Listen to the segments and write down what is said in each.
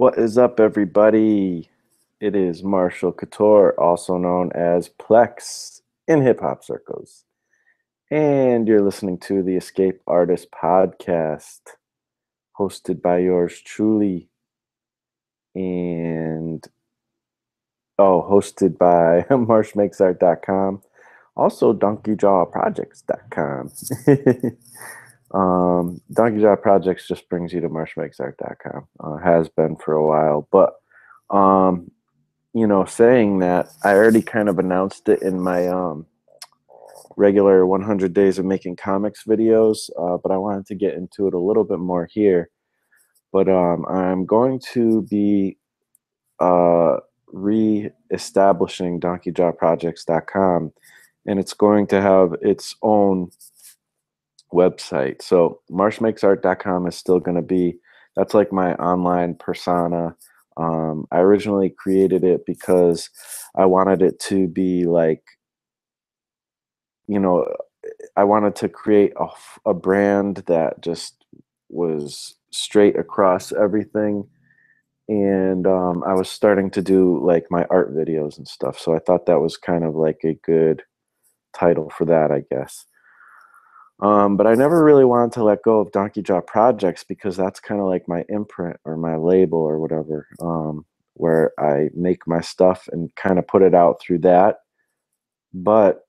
What is up, everybody? It is Marshall Couture, also known as Plex in hip hop circles. And you're listening to the Escape Artist Podcast, hosted by yours truly. And oh, hosted by marshmakesart.com. Also, donkeyjawprojects.com. um, Donkey Jaw Projects just brings you to marshmakesart.com. Uh, has been for a while. But, um, you know, saying that, I already kind of announced it in my um, regular 100 days of making comics videos, uh, but I wanted to get into it a little bit more here. But um, I'm going to be uh, re-establishing DonkeyJawProjects.com, and it's going to have its own website. So MarshMakesArt.com is still going to be that's like my online persona. Um, I originally created it because I wanted it to be like you know, I wanted to create a, a brand that just was straight across everything. And um, I was starting to do like my art videos and stuff. So I thought that was kind of like a good title for that, I guess. Um, but I never really wanted to let go of Donkey Jaw Projects because that's kind of like my imprint or my label or whatever, um, where I make my stuff and kind of put it out through that. But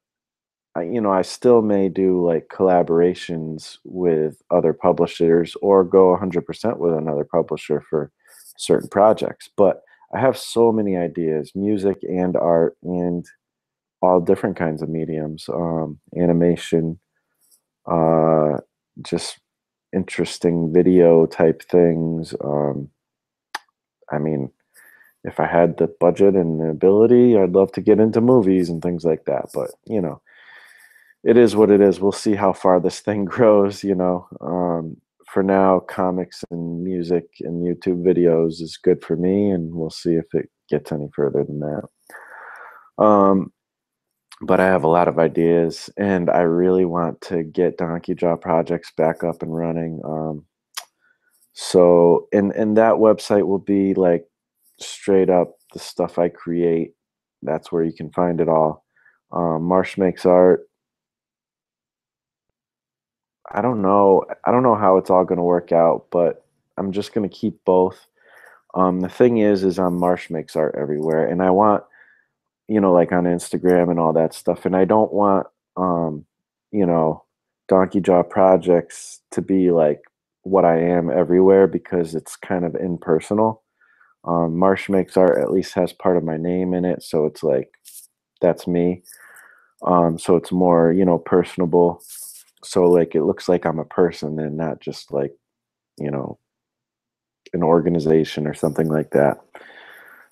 I, you know, I still may do like collaborations with other publishers or go 100% with another publisher for certain projects. But I have so many ideas music and art and all different kinds of mediums um, animation, uh, just interesting video type things. Um, I mean, if I had the budget and the ability, I'd love to get into movies and things like that. But, you know, it is what it is. We'll see how far this thing grows. You know, um, for now, comics and music and YouTube videos is good for me, and we'll see if it gets any further than that. Um, but I have a lot of ideas, and I really want to get Donkey Jaw projects back up and running. Um, so, and and that website will be like straight up the stuff I create. That's where you can find it all. Um, Marsh makes art I don't know. I don't know how it's all going to work out, but I'm just going to keep both. Um, the thing is, is I'm Marsh makes art everywhere, and I want, you know, like on Instagram and all that stuff, and I don't want, um, you know, Donkey Jaw projects to be like what I am everywhere because it's kind of impersonal. Um, Marsh makes art at least has part of my name in it, so it's like that's me. Um, so it's more, you know, personable so like it looks like i'm a person and not just like you know an organization or something like that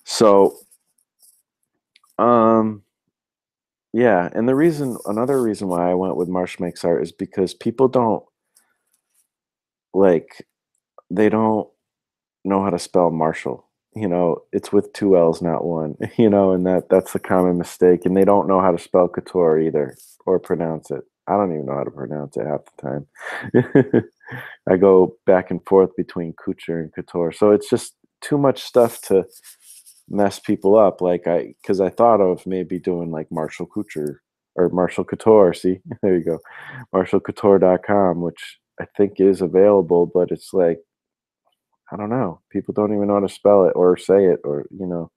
so um yeah and the reason another reason why i went with marsh makes art is because people don't like they don't know how to spell marshall you know it's with two l's not one you know and that that's the common mistake and they don't know how to spell couture either or pronounce it I don't even know how to pronounce it half the time. I go back and forth between couture and couture. So it's just too much stuff to mess people up. Like I, because I thought of maybe doing like Marshall Couture or Marshall Couture. See, there you go, MarshallCouture.com, which I think is available, but it's like I don't know. People don't even know how to spell it or say it, or you know,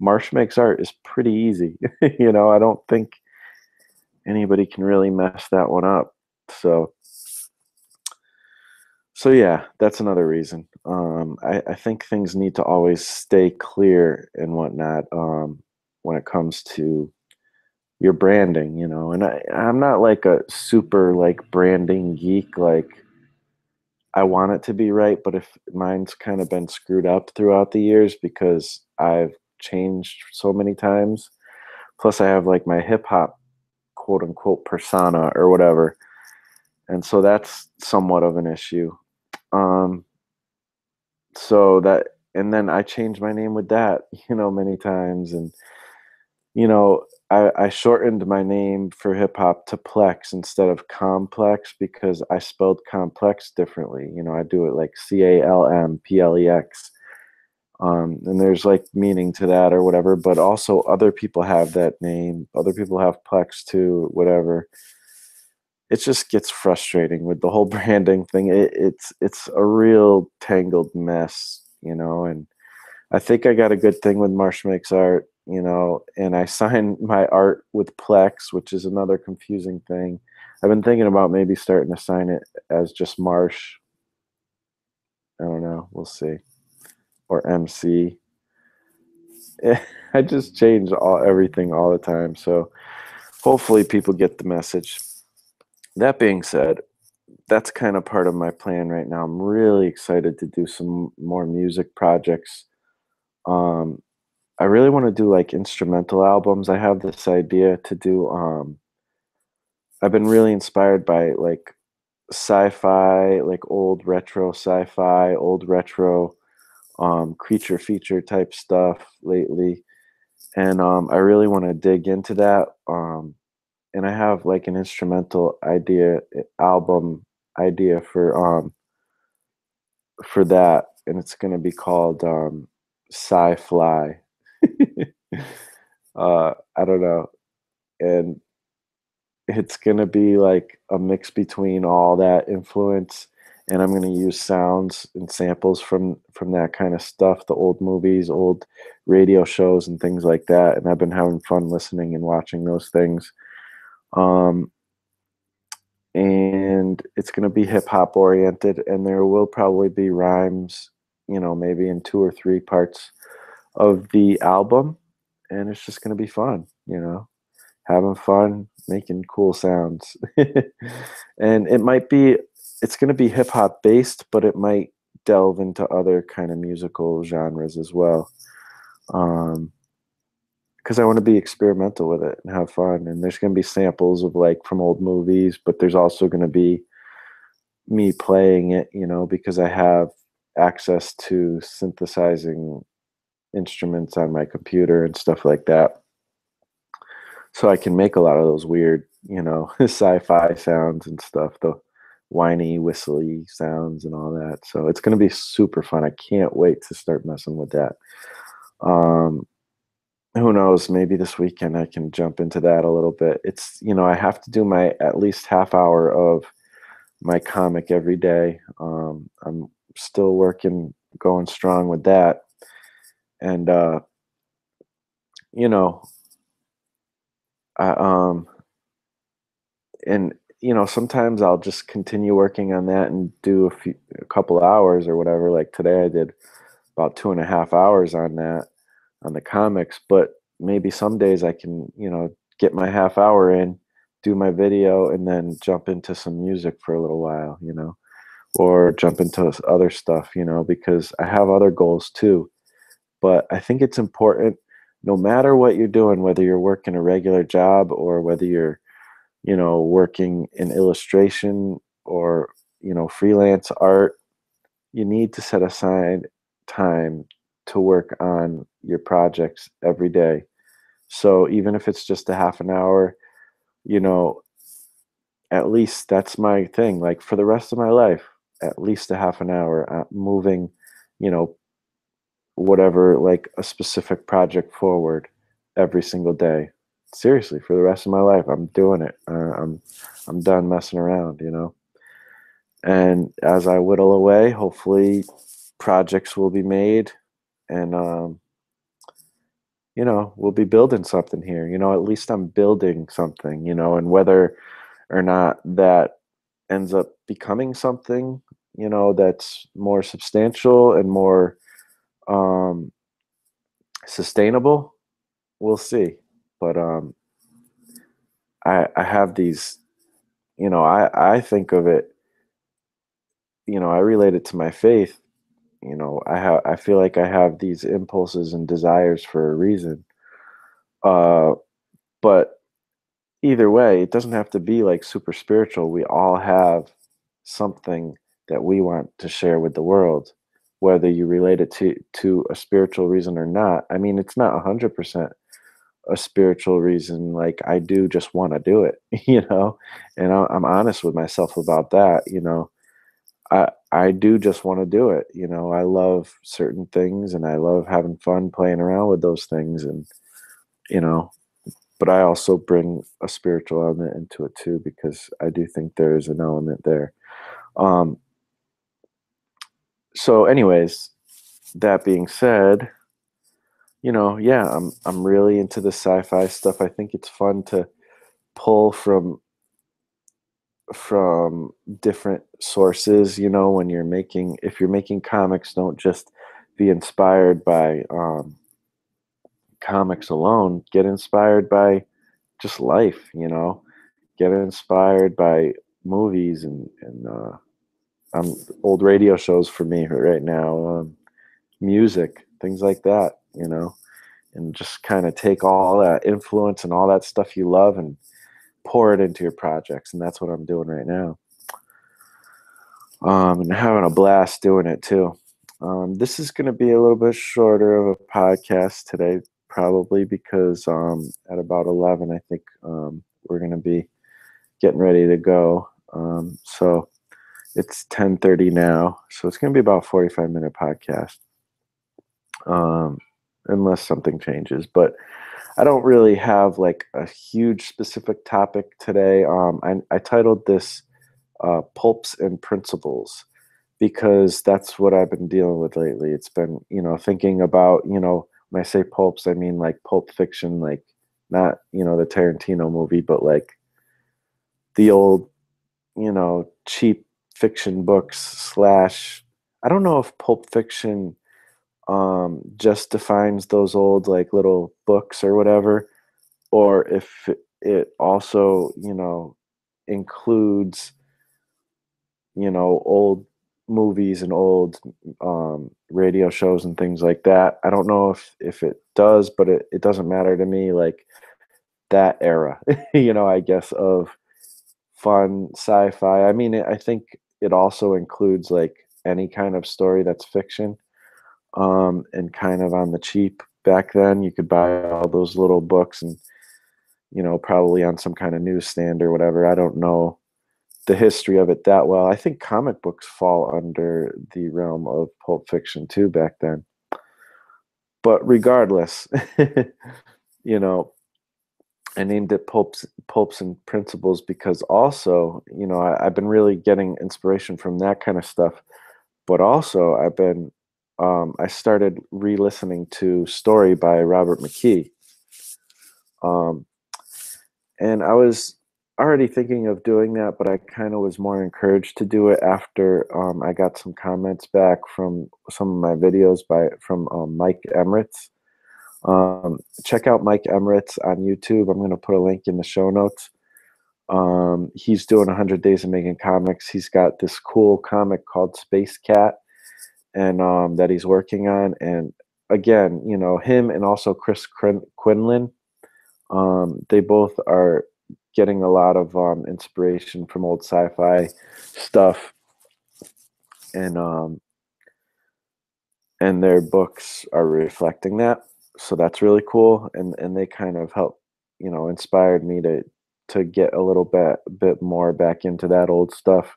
Marsh makes art is pretty easy. you know, I don't think anybody can really mess that one up. So, so yeah, that's another reason. Um, I, I, think things need to always stay clear and whatnot um, when it comes to your branding, you know. And I, I'm not like a super like branding geek, like I want it to be right, but if mine's kind of been screwed up throughout the years because I've changed so many times. Plus, I have like my hip hop quote unquote persona or whatever. And so that's somewhat of an issue. Um, so that, and then I changed my name with that, you know, many times. And, you know, I, I shortened my name for hip hop to Plex instead of Complex because I spelled complex differently. You know, I do it like C A L M P L E X. Um, and there's like meaning to that or whatever, but also other people have that name. Other people have Plex too, whatever. It just gets frustrating with the whole branding thing. It, it's it's a real tangled mess, you know. And I think I got a good thing with Marsh Makes Art you know, and I sign my art with Plex, which is another confusing thing. I've been thinking about maybe starting to sign it as just Marsh. I don't know. We'll see. Or MC. I just change all everything all the time. So hopefully people get the message. That being said, that's kind of part of my plan right now. I'm really excited to do some more music projects. Um, I really want to do like instrumental albums. I have this idea to do um I've been really inspired by like sci-fi, like old retro sci-fi, old retro um creature feature type stuff lately. And um I really want to dig into that. Um and I have like an instrumental idea eh, album idea for um for that and it's going to be called um Sci-Fly uh, I don't know. And it's going to be like a mix between all that influence and I'm going to use sounds and samples from from that kind of stuff, the old movies, old radio shows and things like that. And I've been having fun listening and watching those things. Um, and it's going to be hip hop oriented and there will probably be rhymes, you know, maybe in two or three parts of the album and it's just going to be fun, you know, having fun, making cool sounds. and it might be, it's going to be hip hop based, but it might delve into other kind of musical genres as well. Um, because I want to be experimental with it and have fun. And there's going to be samples of like from old movies, but there's also going to be me playing it, you know, because I have access to synthesizing instruments on my computer and stuff like that. So I can make a lot of those weird, you know, sci-fi sounds and stuff, the whiny, whistly sounds and all that. So it's going to be super fun. I can't wait to start messing with that. Um, who knows? Maybe this weekend I can jump into that a little bit. It's you know I have to do my at least half hour of my comic every day. Um, I'm still working, going strong with that and uh, you know, I, um, and you know, sometimes I'll just continue working on that and do a few, a couple hours or whatever. Like today, I did about two and a half hours on that on the comics. But maybe some days I can, you know, get my half hour in, do my video, and then jump into some music for a little while, you know, or jump into other stuff, you know, because I have other goals too. But I think it's important, no matter what you're doing, whether you're working a regular job or whether you're, you know, working in illustration or, you know, freelance art, you need to set aside time to work on your projects every day. So even if it's just a half an hour, you know, at least that's my thing. Like for the rest of my life, at least a half an hour uh, moving, you know, whatever like a specific project forward every single day seriously for the rest of my life i'm doing it uh, i'm i'm done messing around you know and as i whittle away hopefully projects will be made and um you know we'll be building something here you know at least i'm building something you know and whether or not that ends up becoming something you know that's more substantial and more um, sustainable, we'll see. But um, I I have these, you know, I I think of it you know, I relate it to my faith. You know, I have I feel like I have these impulses and desires for a reason. Uh, but either way, it doesn't have to be like super spiritual. We all have something that we want to share with the world, whether you relate it to to a spiritual reason or not. I mean, it's not a hundred percent a spiritual reason. Like I do just want to do it, you know, and I, I'm honest with myself about that. You know, I I do just want to do it. You know, I love certain things and I love having fun playing around with those things, and you know, but I also bring a spiritual element into it too because I do think there is an element there. Um, so, anyways, that being said, you know, yeah, I'm I'm really into the sci-fi stuff. I think it's fun to pull from from different sources, you know, when you're making if you're making comics, don't just be inspired by um, comics alone. Get inspired by just life, you know. Get inspired by movies and and uh, um, old radio shows for me right now, um, music, things like that you know, and just kind of take all that influence and all that stuff you love and pour it into your projects. And that's what I'm doing right now. Um, and having a blast doing it too. Um, this is going to be a little bit shorter of a podcast today, probably because um, at about 11, I think um, we're going to be getting ready to go. Um, so it's 10:30 now, so it's going to be about 45 minute podcast. Um, unless something changes. But I don't really have like a huge specific topic today. Um, I, I titled this uh, "Pulps and Principles" because that's what I've been dealing with lately. It's been you know thinking about you know when I say pulps, I mean like pulp fiction, like not you know the Tarantino movie, but like the old you know cheap fiction books slash. I don't know if pulp fiction um, just defines those old like little books or whatever, or if it also you know includes you know old movies and old um, radio shows and things like that. I don't know if if it does, but it, it doesn't matter to me. Like that era, you know, I guess of fun sci-fi. I mean, I think it also includes like any kind of story that's fiction um, and kind of on the cheap back then. You could buy all those little books and, you know, probably on some kind of newsstand or whatever. I don't know the history of it that well. I think comic books fall under the realm of pulp fiction too back then. But regardless, you know, I named it Pulps, Pulps and Principles because also, you know, I, have been really getting inspiration from that kind of stuff. But also, I've been um, I started re-listening to Story by Robert McKee. Um, and I was already thinking of doing that, but I kind of was more encouraged to do it after um, I got some comments back from some of my videos by from um, Mike Emirates. Um, check out Mike Emirates on YouTube. I'm going to put a link in the show notes. Um, he's doing 100 Days of Making Comics. He's got this cool comic called Space Cat and um, that he's working on. And again, you know, him and also Chris Quinlan, um, they both are getting a lot of um, inspiration from old sci-fi stuff, and um, and their books are reflecting that. So that's really cool, and and they kind of help, you know, inspired me to to get a little bit bit more back into that old stuff.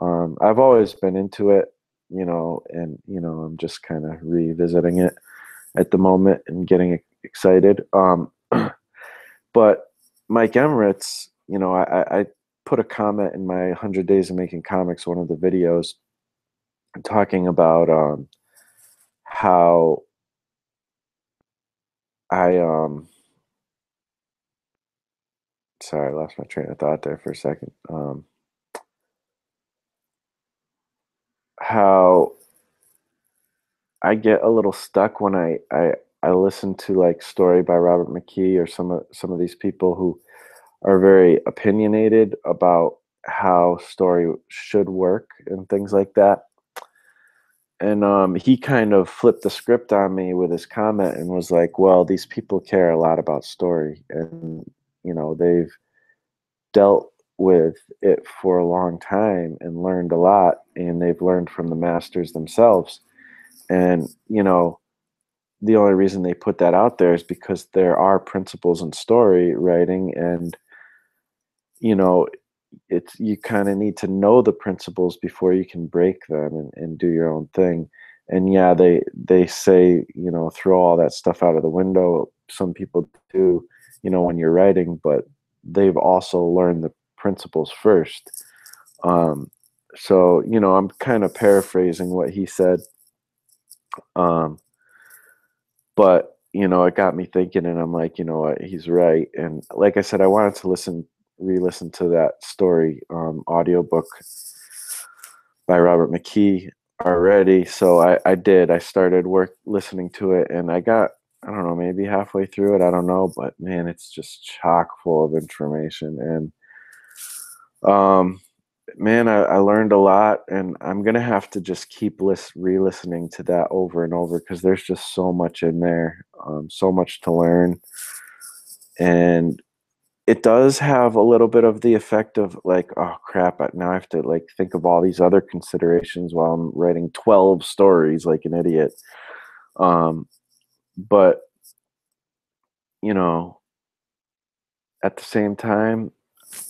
Um, I've always been into it you know, and you know, I'm just kind of revisiting it at the moment and getting excited. Um, but Mike Emirates, you know, I, I put a comment in my 100 Days of Making Comics, one of the videos, talking about um, how I um sorry, I lost my train of thought there for a second. Um, how I get a little stuck when I, I I listen to like story by Robert McKee or some of some of these people who are very opinionated about how story should work and things like that. And um, he kind of flipped the script on me with his comment and was like, "Well, these people care a lot about story, and you know they've dealt with it for a long time and learned a lot, and they've learned from the masters themselves. And you know, the only reason they put that out there is because there are principles in story writing and you know it's you kind of need to know the principles before you can break them and, and do your own thing and yeah they they say you know throw all that stuff out of the window some people do you know when you're writing but they've also learned the principles first um so you know i'm kind of paraphrasing what he said um but you know it got me thinking and i'm like you know what he's right and like i said i wanted to listen re-listen to that story um, audiobook by Robert McKee already. So I, I did. I started work listening to it and I got I don't know, maybe halfway through it. I don't know, but man, it's just chock full of information. And um man, I, I learned a lot and I'm gonna have to just keep list re-listening to that over and over because there's just so much in there, um, so much to learn. And it does have a little bit of the effect of like oh crap now i have to like think of all these other considerations while i'm writing 12 stories like an idiot um but you know at the same time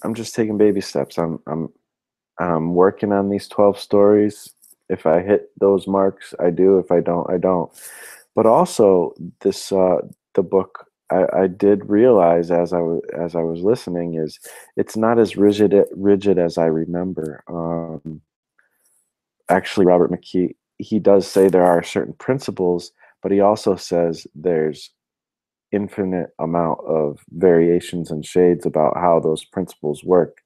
i'm just taking baby steps. I'm i'm i'm working on these 12 stories. If i hit those marks i do. If i don't i don't. But also this uh the book I, I did realize as I was as I was listening is it's not as rigid rigid as I remember. Um, actually, Robert McKee he does say there are certain principles, but he also says there's infinite amount of variations and shades about how those principles work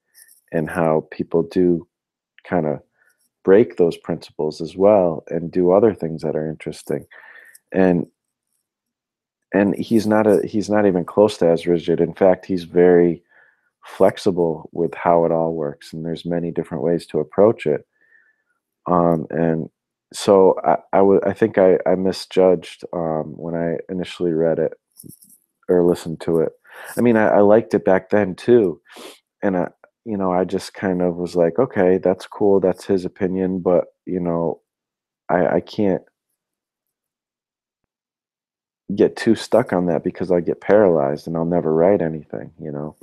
and how people do kind of break those principles as well and do other things that are interesting. And and he's not a he's not even close to as rigid. In fact he's very flexible with how it all works and there's many different ways to approach it. Um, and so I, I, w- I think I, I misjudged um, when I initially read it or listened to it. I mean, I, I liked it back then too, and I, you know, I just kind of was like, okay, that's cool, that's his opinion, but you know, I, I can't get too stuck on that because I get paralyzed and I'll never write anything, you know.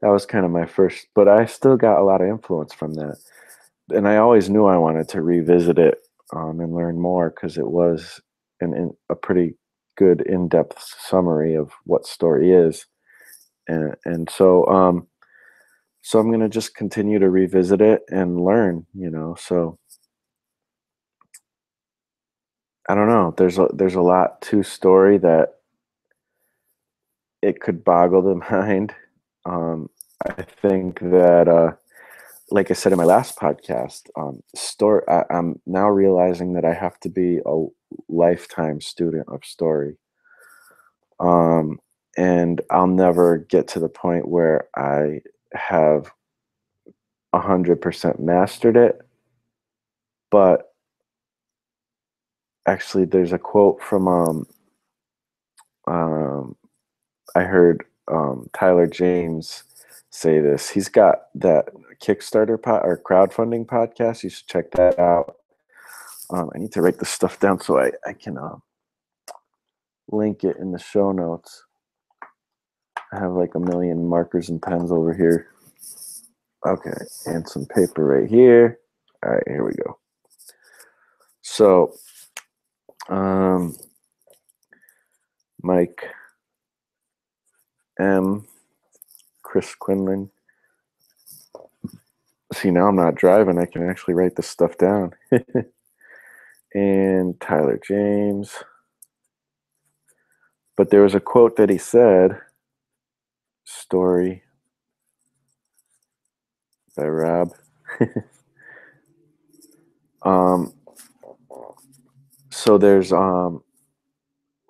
That was kind of my first, but I still got a lot of influence from that. And I always knew I wanted to revisit it um, and learn more because it was an, an, a pretty good in-depth summary of what story is. And, and so, um, so I'm going to just continue to revisit it and learn, you know, so I don't know. There's a there's a lot to story that it could boggle the mind. Um, I think that, uh, like I said in my last podcast, um, story. I, I'm now realizing that I have to be a lifetime student of story. Um, and I'll never get to the point where I have a hundred percent mastered it, but actually there's a quote from um, um I heard um, Tyler James say this. He's got that Kickstarter pot or crowdfunding podcast. You should check that out. Um, I need to write this stuff down so I, I can uh, link it in the show notes. I have like a million markers and pens over here. Okay, and some paper right here. All right, here we go. So um, Mike M. Chris Quinlan. See, now I'm not driving. I can actually write this stuff down. and Tyler James. But there was a quote that he said story by Rob. um, so there's um,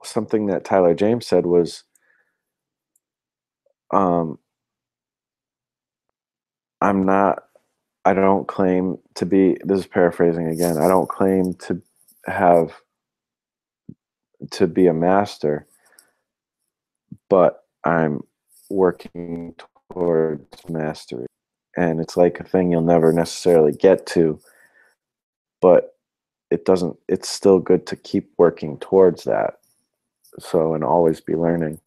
something that Tyler James said was um, I'm not I don't claim to be this is paraphrasing again. I don't claim to have to be a master, but I'm working towards mastery. And it's like a thing you'll never necessarily get to, but it doesn't it's still good to keep working towards that. So and always be learning.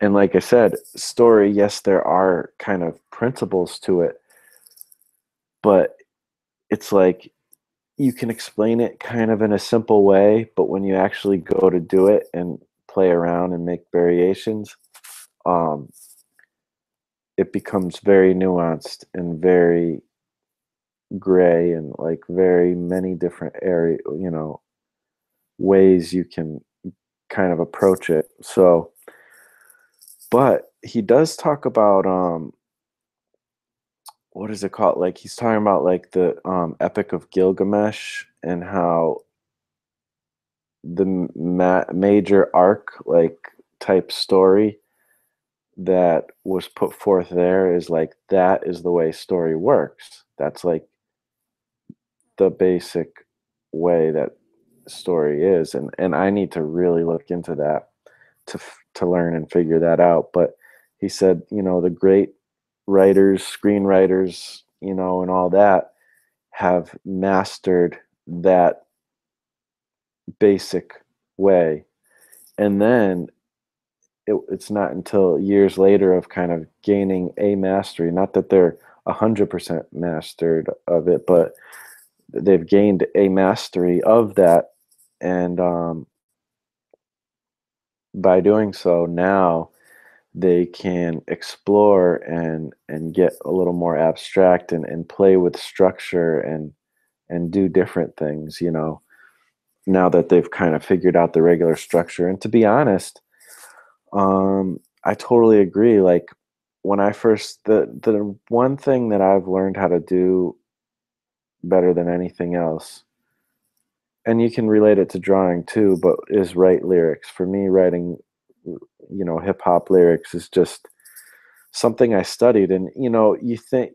And like I said, story, yes, there are kind of principles to it, but it's like you can explain it kind of in a simple way, but when you actually go to do it and play around and make variations, um, it becomes very nuanced and very gray and like very many different area, you know, ways you can kind of approach it. So, but he does talk about um what is it called? Like he's talking about like the um, Epic of Gilgamesh and how the ma- major arc like type story that was put forth there is like that is the way story works. That's like the basic way that story is and and I need to really look into that to to learn and figure that out but he said you know the great writers, screenwriters, you know, and all that have mastered that basic way. And then it, it's not until years later of kind of gaining a mastery, not that they're 100% mastered of it, but they've gained a mastery of that. And um, by doing so, now they can explore and and get a little more abstract and, and play with structure and and do different things you know now that they've kind of figured out the regular structure. And to be honest um i totally agree like when i first the the one thing that i've learned how to do better than anything else and you can relate it to drawing too but is write lyrics. For me writing you know hip hop lyrics is just something I studied. And you know you think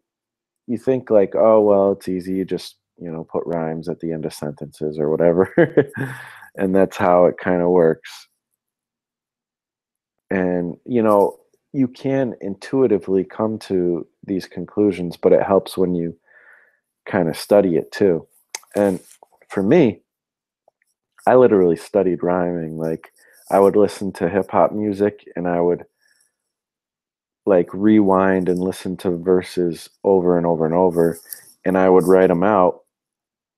you think like oh well it's easy you just you know put rhymes at the end of sentences or whatever. And that's how it kind of works. And you know you can intuitively come to these conclusions but it helps when you kind of study it too. And for me i literally studied rhyming like I would listen to hip hop music and I would like rewind and listen to verses over and over and over and I would write them out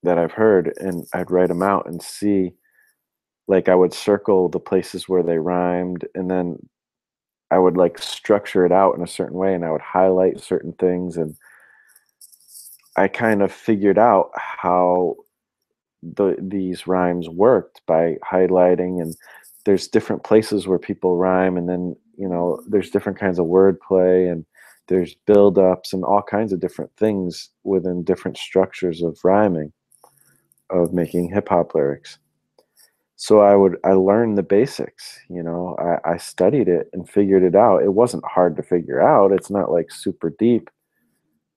that I've heard and I'd write them out and see like I would circle the places where they rhymed and then I would like structure it out in a certain way and I would highlight certain things and I kind of figured out how the these rhymes worked by highlighting and there's different places where people rhyme and then you know there's different kinds of wordplay and there's build-ups and all kinds of different things within different structures of rhyming of making hip-hop lyrics. So i would i learned the basics you know I, I studied it and figured it out. It wasn't hard to figure out. It's not like super deep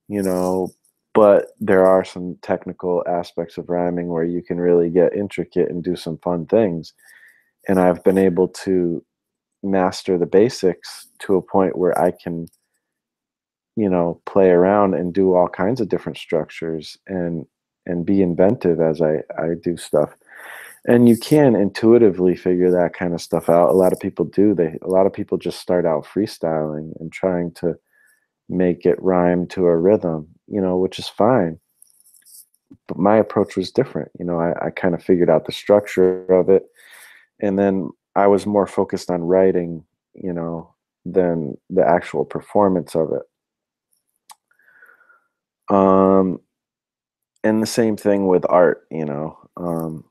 you know but there are some technical aspects of rhyming where you can really get intricate and do some fun things and I've been able to master the basics to a point where I can you know play around and do all kinds of different structures and and be inventive as I I do stuff. And you can intuitively figure that kind of stuff out. A lot of people do. They a lot of people just start out freestyling and trying to make it rhyme to a rhythm you know which is fine. But my approach was different. You know I, I kind of figured out the structure of it and then I was more focused on writing, you know, than the actual performance of it. Um, and the same thing with art, you know. Um,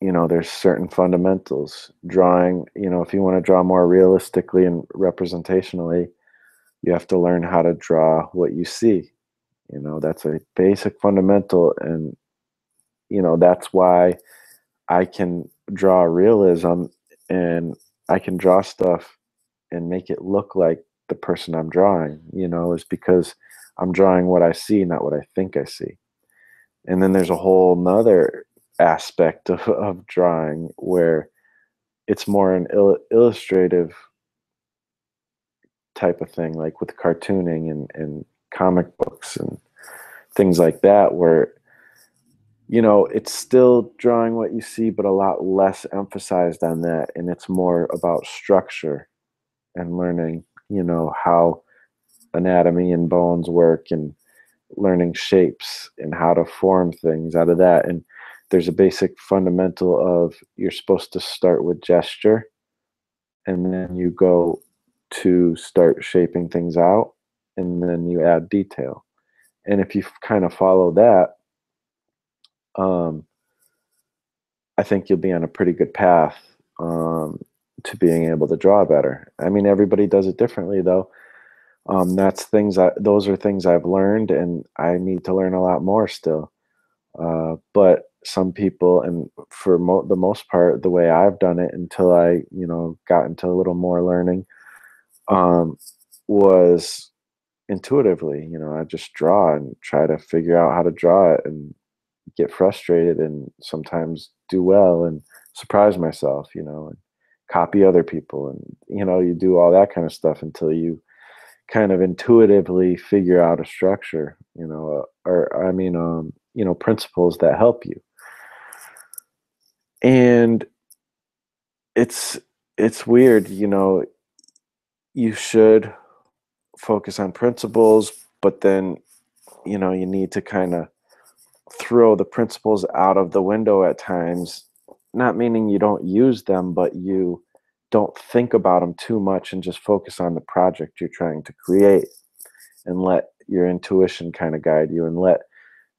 you know, there's certain fundamentals. Drawing, you know, if you want to draw more realistically and representationally, you have to learn how to draw what you see. You know, that's a basic fundamental, and you know that's why I can draw realism and I can draw stuff and make it look like the person I'm drawing, you know, is because I'm drawing what I see, not what I think I see. And then there's a whole nother aspect of, of drawing where it's more an il- illustrative type of thing, like with cartooning and, and comic books and things like that, where you know it's still drawing what you see, but a lot less emphasized on that, and it's more about structure and learning, you know, how anatomy and bones work and learning shapes and how to form things out of that and there's a basic fundamental of you're supposed to start with gesture and then you go to start shaping things out and then you add detail. And if you kind of follow that um, i think you'll be on a pretty good path um, to being able to draw better. I mean everybody does it differently though. Um, that's things that those are things i've learned and i need to learn a lot more still. Uh, but some people and for mo- the most part the way i've done it until i you know got into a little more learning um, was intuitively you know i just draw and try to figure out how to draw it and get frustrated and sometimes do well and surprise myself you know and copy other people and you know you do all that kind of stuff until you kind of intuitively figure out a structure you know uh, or i mean um you know principles that help you. And it's it's weird you know you should focus on principles but then you know you need to kind of throw the principles out of the window at times not meaning you don't use them but you don't think about them too much and just focus on the project you're trying to create and let your intuition kind of guide you and let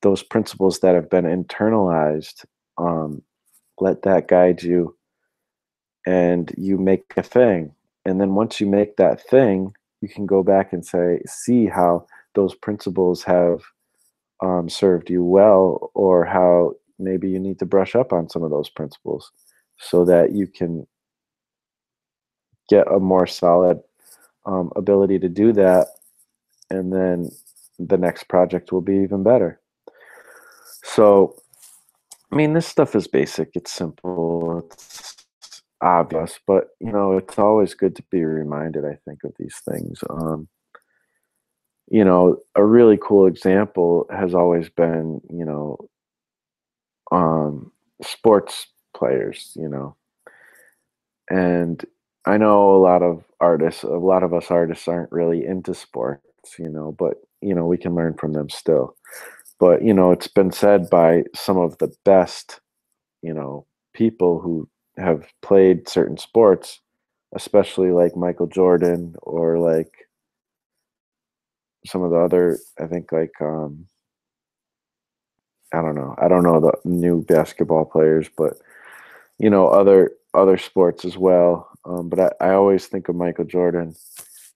those principles that have been internalized um, let that guide you and you make a thing. And then once you make that thing you can go back and say see how those principles have um, served you well or how maybe you need to brush up on some of those principles so that you can get a more solid um, ability to do that and then the next project will be even better so I mean, this stuff is basic. It's simple. It's obvious, but you know, it's always good to be reminded. I think of these things. Um, you know, a really cool example has always been, you know, um, sports players. You know, and I know a lot of artists, a lot of us artists aren't really into sports. You know, but you know, we can learn from them still but you know it's been said by some of the best you know people who have played certain sports especially like michael jordan or like some of the other i think like um i don't know i don't know the new basketball players but you know other other sports as well um, but I, I always think of michael jordan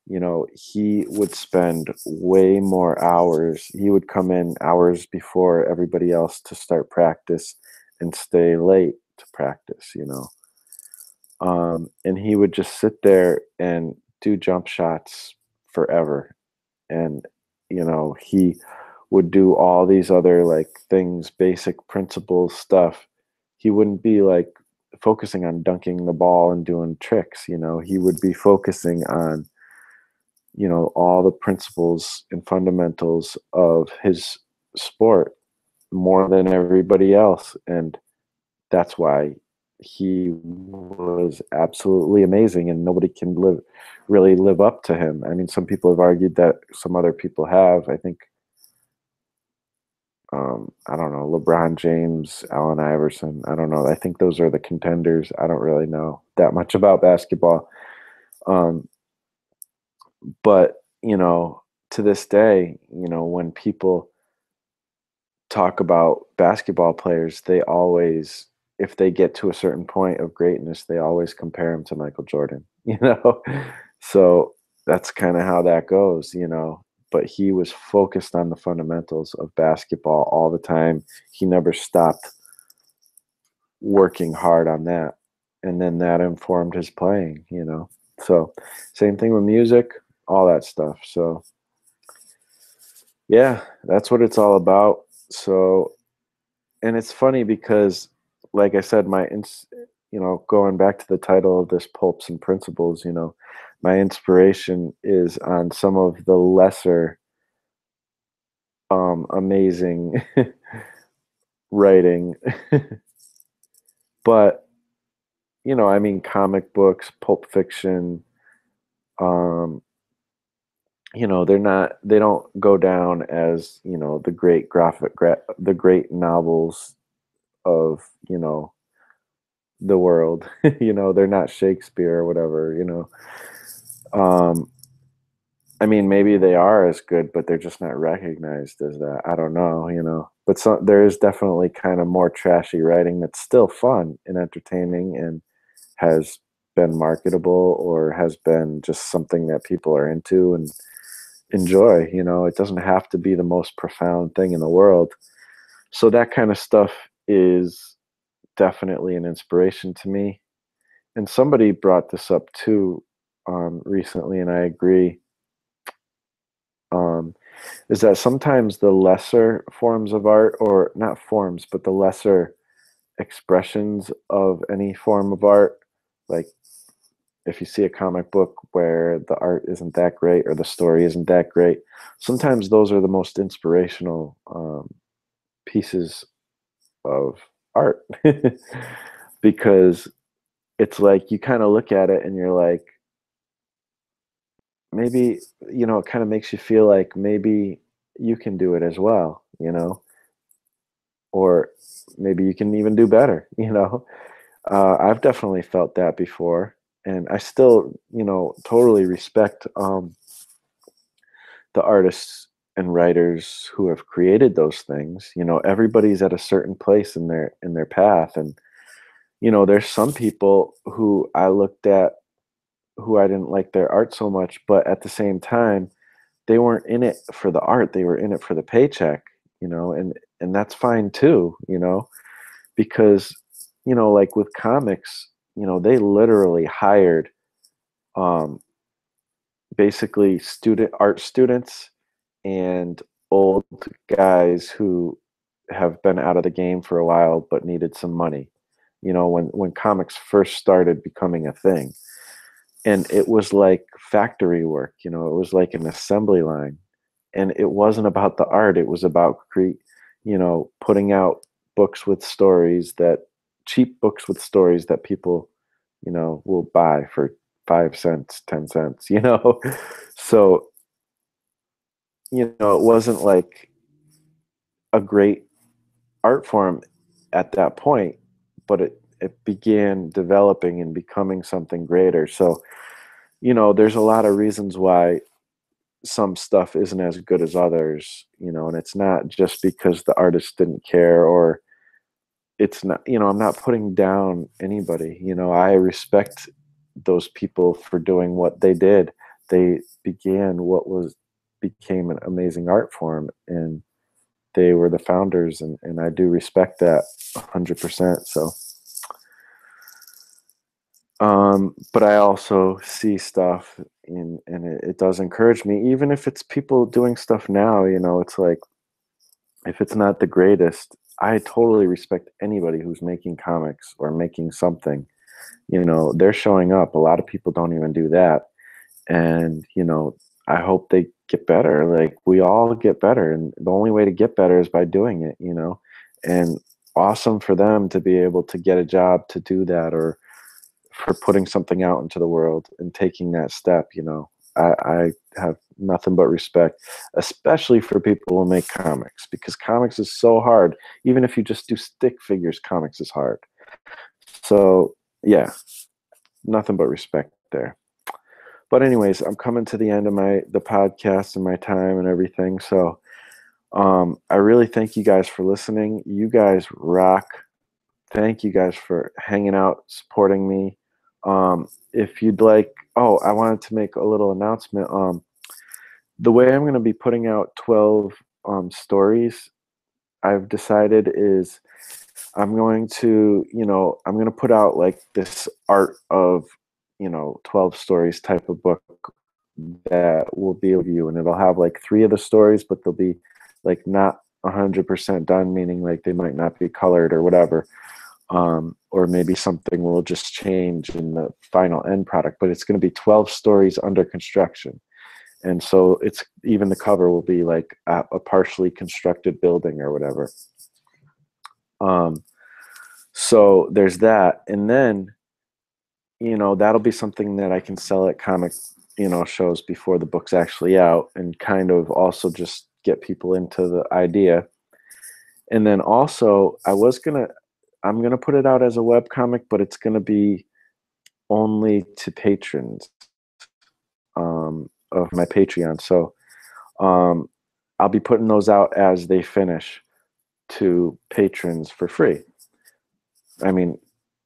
you know, he would spend way more hours. He would come in hours before everybody else to start practice and stay late to practice, you know. Um, and he would just sit there and do jump shots forever. And, you know, he would do all these other like things, basic principles stuff. He wouldn't be like focusing on dunking the ball and doing tricks, you know, he would be focusing on you know all the principles and fundamentals of his sport more than everybody else and that's why he was absolutely amazing and nobody can live really live up to him. I mean some people have argued that some other people have. I think um, i don't know lebron james allen iverson i don't know. I think those are the contenders. I don't really know that much about basketball. Um, but you know to this day you know when people talk about basketball players they always if they get to a certain point of greatness they always compare him to michael jordan you know so that's kind of how that goes you know but he was focused on the fundamentals of basketball all the time he never stopped working hard on that and then that informed his playing you know so same thing with music all that stuff. So yeah, that's what it's all about. So and it's funny because like I said, my ins you know, going back to the title of this Pulps and Principles, you know, my inspiration is on some of the lesser um amazing writing. but you know, I mean comic books, pulp fiction, um you know, they're not they don't go down as, you know, the great graphic gra- the great novels of, you know, the world. you know, they're not Shakespeare or whatever, you know. Um I mean, maybe they are as good, but they're just not recognized as that. I don't know, you know. But so, there is definitely kind of more trashy writing that's still fun and entertaining and has been marketable or has been just something that people are into and enjoy. You know, it doesn't have to be the most profound thing in the world. So that kind of stuff is definitely an inspiration to me. And somebody brought this up too um, recently, and I agree um, is that sometimes the lesser forms of art, or not forms, but the lesser expressions of any form of art, like if you see a comic book where the art isn't that great or the story isn't that great, sometimes those are the most inspirational um, pieces of art. Because it's like you kind of look at it and you're like, maybe you know it kind of makes you feel like maybe you can do it as well you know? Or maybe you can even do better you know? Uh, i've definitely felt that before and i still you know totally respect um, the artists and writers who have created those things you know everybody's at a certain place in their in their path and you know there's some people who i looked at who I didn't like their art so much, but at the same time, they weren't in it for the art; they were in it for the paycheck, you know, and and that's fine too, you know, because you know, like with comics, you know, they literally hired, um, basically student art students and old guys who have been out of the game for a while but needed some money you know when when comics first started becoming a thing. And it was like factory work you know it was like an assembly line. And it wasn't about the art it was about create you know putting out books with stories that cheap books with stories that people you know will buy for five cents ten cents you know? So you know it wasn't like a great art form at that point but it it began developing and becoming something greater. So, you know, there's a lot of reasons why some stuff isn't as good as others, you know, and it's not just because the artist didn't care or it's not, you know, I'm not putting down anybody. You know, I respect those people for doing what they did. They began what was became an amazing art form and they were the founders and, and I do respect that 100%. So um, but I also see stuff in, and it, it does encourage me, even if it's people doing stuff now, you know, it's like, if it's not the greatest, I totally respect anybody who's making comics or making something. You know, they're showing up. A lot of people don't even do that. And, you know, I hope they get better. Like we all get better. And the only way to get better is by doing it, you know. And awesome for them to be able to get a job to do that or for putting something out into the world and taking that step you know I, I, have nothing but respect especially for people who make comics because comics is so hard even if you just do stick figures comics is hard so yeah nothing but respect there but anyways i'm coming to the end of my the podcast and my time and everything. So um, i really thank you guys for listening. You guys rock. Thank you guys for hanging out supporting me. Um, if you'd like, oh, I wanted to make a little announcement. Um, the way I'm going to be putting out 12 um, stories, I've decided is I'm going to, you know, I'm going to put out like this art of, you know, 12 stories type of book that will be of you and it'll have like three of the stories but they'll be like not 100% done meaning like they might not be colored or whatever. Um, or maybe something will just change in the final end product but it's going to be 12 stories under construction. And so it's even the cover will be like a, a partially constructed building or whatever. Um, so there's that and then you know that'll be something that i can sell at comic you know shows before the book's actually out and kind of also just get people into the idea. And then also i was gonna i'm gonna put it out as a web comic but it's gonna be only to patrons um, of my patreon. So um, i'll be putting those out as they finish to patrons for free. I mean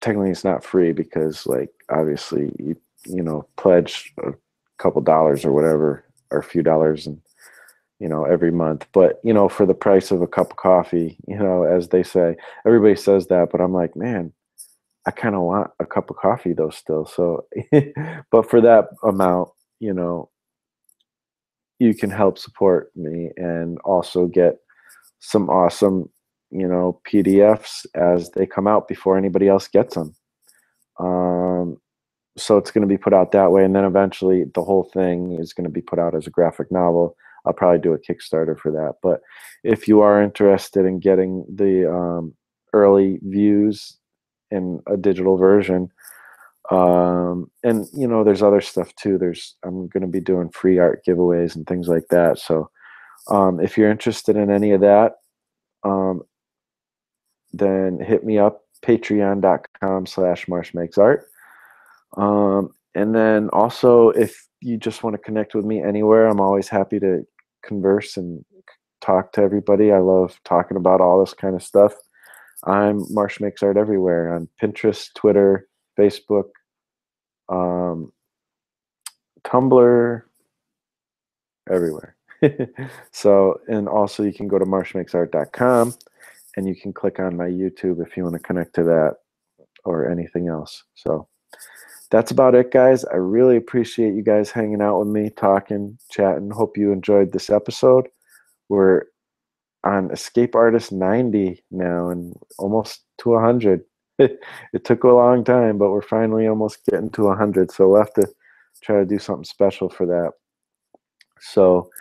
technically it's not free because like obviously you you know pledge a couple dollars or whatever or a few dollars and you know every month. But you know for the price of a cup of coffee you know as they say everybody says that but i'm like man i kind of want a cup of coffee though still. So but for that amount you know you can help support me and also get some awesome you know pdfs as they come out before anybody else gets them um, so it's going to be put out that way and then eventually the whole thing is going to be put out as a graphic novel. I'll probably do a kickstarter for that but if you are interested in getting the um, early views in a digital version um, and you know there's other stuff too. There's i'm going to be doing free art giveaways and things like that. So um, if you're interested in any of that um, then hit me up patreon.com slash marshmakesart. Um, and then also if you just want to connect with me anywhere i'm always happy to converse and talk to everybody. I love talking about all this kind of stuff. I'm marsh makes art everywhere on pinterest twitter facebook um, tumblr everywhere. So and also you can go to marshmakesart.com and you can click on my YouTube if you want to connect to that or anything else. So that's about it, guys. I really appreciate you guys hanging out with me, talking, chatting. Hope you enjoyed this episode. We're on Escape Artist 90 now and almost to 100. it took a long time, but we're finally almost getting to 100. So we'll have to try to do something special for that. So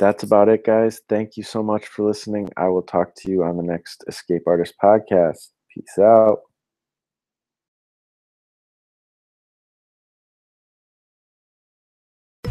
that's about it, guys. Thank you so much for listening. I will talk to you on the next Escape Artist podcast. Peace out.